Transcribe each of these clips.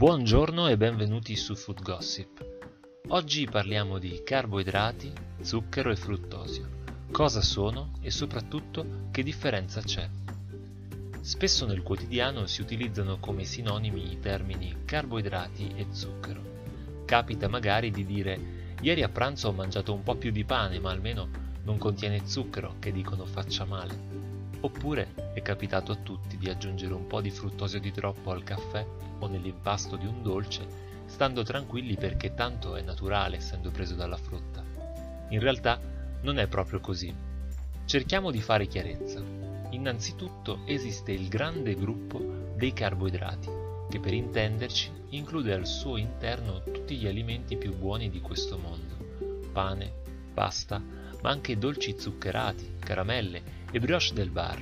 Buongiorno e benvenuti su Food Gossip. Oggi parliamo di carboidrati, zucchero e fruttosio. Cosa sono e soprattutto che differenza c'è. Spesso nel quotidiano si utilizzano come sinonimi i termini carboidrati e zucchero. Capita magari di dire ieri a pranzo ho mangiato un po' più di pane ma almeno non contiene zucchero che dicono faccia male. Oppure è capitato a tutti di aggiungere un po' di fruttosio di troppo al caffè o nell'impasto di un dolce, stando tranquilli perché tanto è naturale essendo preso dalla frutta. In realtà non è proprio così. Cerchiamo di fare chiarezza. Innanzitutto esiste il grande gruppo dei carboidrati, che per intenderci include al suo interno tutti gli alimenti più buoni di questo mondo. Pane, pasta, ma anche dolci zuccherati, caramelle e brioche del bar.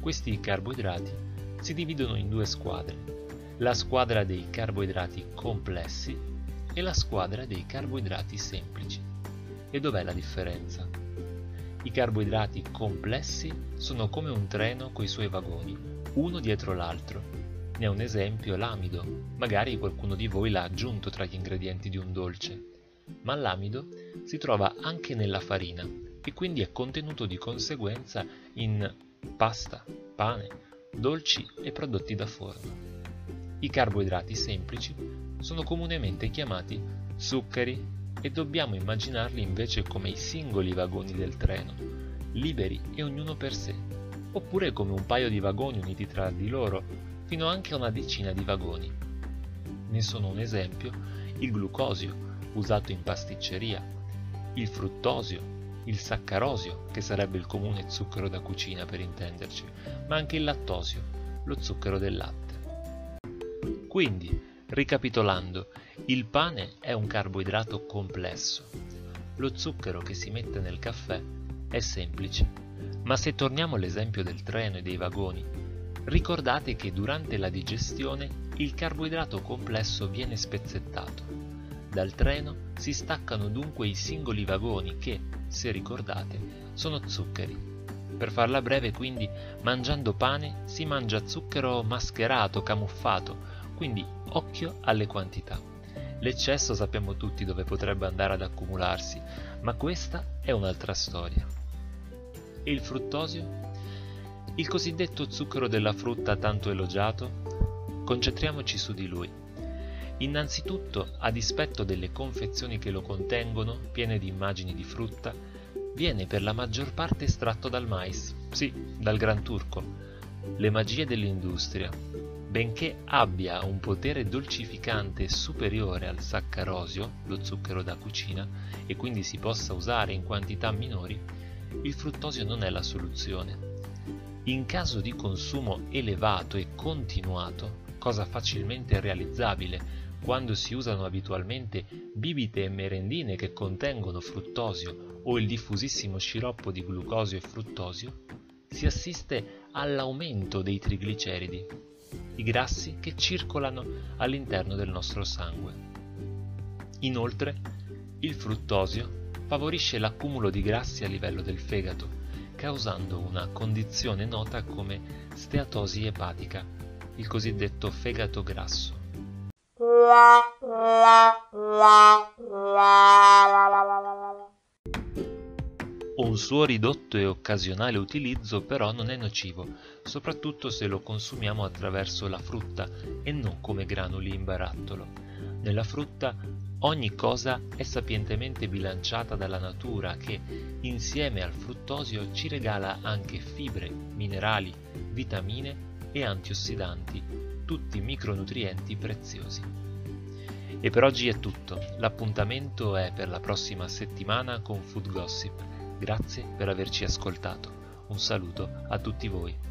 Questi carboidrati si dividono in due squadre, la squadra dei carboidrati complessi e la squadra dei carboidrati semplici. E dov'è la differenza? I carboidrati complessi sono come un treno coi suoi vagoni, uno dietro l'altro. Ne è un esempio l'amido, magari qualcuno di voi l'ha aggiunto tra gli ingredienti di un dolce. Ma l'amido si trova anche nella farina e quindi è contenuto di conseguenza in pasta, pane, dolci e prodotti da forno. I carboidrati semplici sono comunemente chiamati zuccheri e dobbiamo immaginarli invece come i singoli vagoni del treno, liberi e ognuno per sé, oppure come un paio di vagoni uniti tra di loro, fino anche a una decina di vagoni. Ne sono un esempio il glucosio, usato in pasticceria, il fruttosio, il saccarosio, che sarebbe il comune zucchero da cucina per intenderci, ma anche il lattosio, lo zucchero del latte. Quindi, ricapitolando, il pane è un carboidrato complesso. Lo zucchero che si mette nel caffè è semplice. Ma se torniamo all'esempio del treno e dei vagoni, ricordate che durante la digestione il carboidrato complesso viene spezzettato. Dal treno si staccano dunque i singoli vagoni che, se ricordate, sono zuccheri. Per farla breve, quindi, mangiando pane si mangia zucchero mascherato, camuffato, quindi occhio alle quantità. L'eccesso sappiamo tutti dove potrebbe andare ad accumularsi, ma questa è un'altra storia. E il fruttosio? Il cosiddetto zucchero della frutta tanto elogiato? Concentriamoci su di lui. Innanzitutto, a dispetto delle confezioni che lo contengono, piene di immagini di frutta, viene per la maggior parte estratto dal mais, sì, dal gran turco. Le magie dell'industria. Benché abbia un potere dolcificante superiore al saccarosio, lo zucchero da cucina, e quindi si possa usare in quantità minori, il fruttosio non è la soluzione. In caso di consumo elevato e continuato, cosa facilmente realizzabile quando si usano abitualmente bibite e merendine che contengono fruttosio o il diffusissimo sciroppo di glucosio e fruttosio, si assiste all'aumento dei trigliceridi, i grassi che circolano all'interno del nostro sangue. Inoltre, il fruttosio favorisce l'accumulo di grassi a livello del fegato, causando una condizione nota come steatosi epatica, il cosiddetto fegato grasso. Un suo ridotto e occasionale utilizzo però non è nocivo, soprattutto se lo consumiamo attraverso la frutta e non come granuli in barattolo. Nella frutta ogni cosa è sapientemente bilanciata dalla natura che, insieme al fruttosio, ci regala anche fibre, minerali, vitamine e antiossidanti tutti micronutrienti preziosi. E per oggi è tutto, l'appuntamento è per la prossima settimana con Food Gossip. Grazie per averci ascoltato. Un saluto a tutti voi.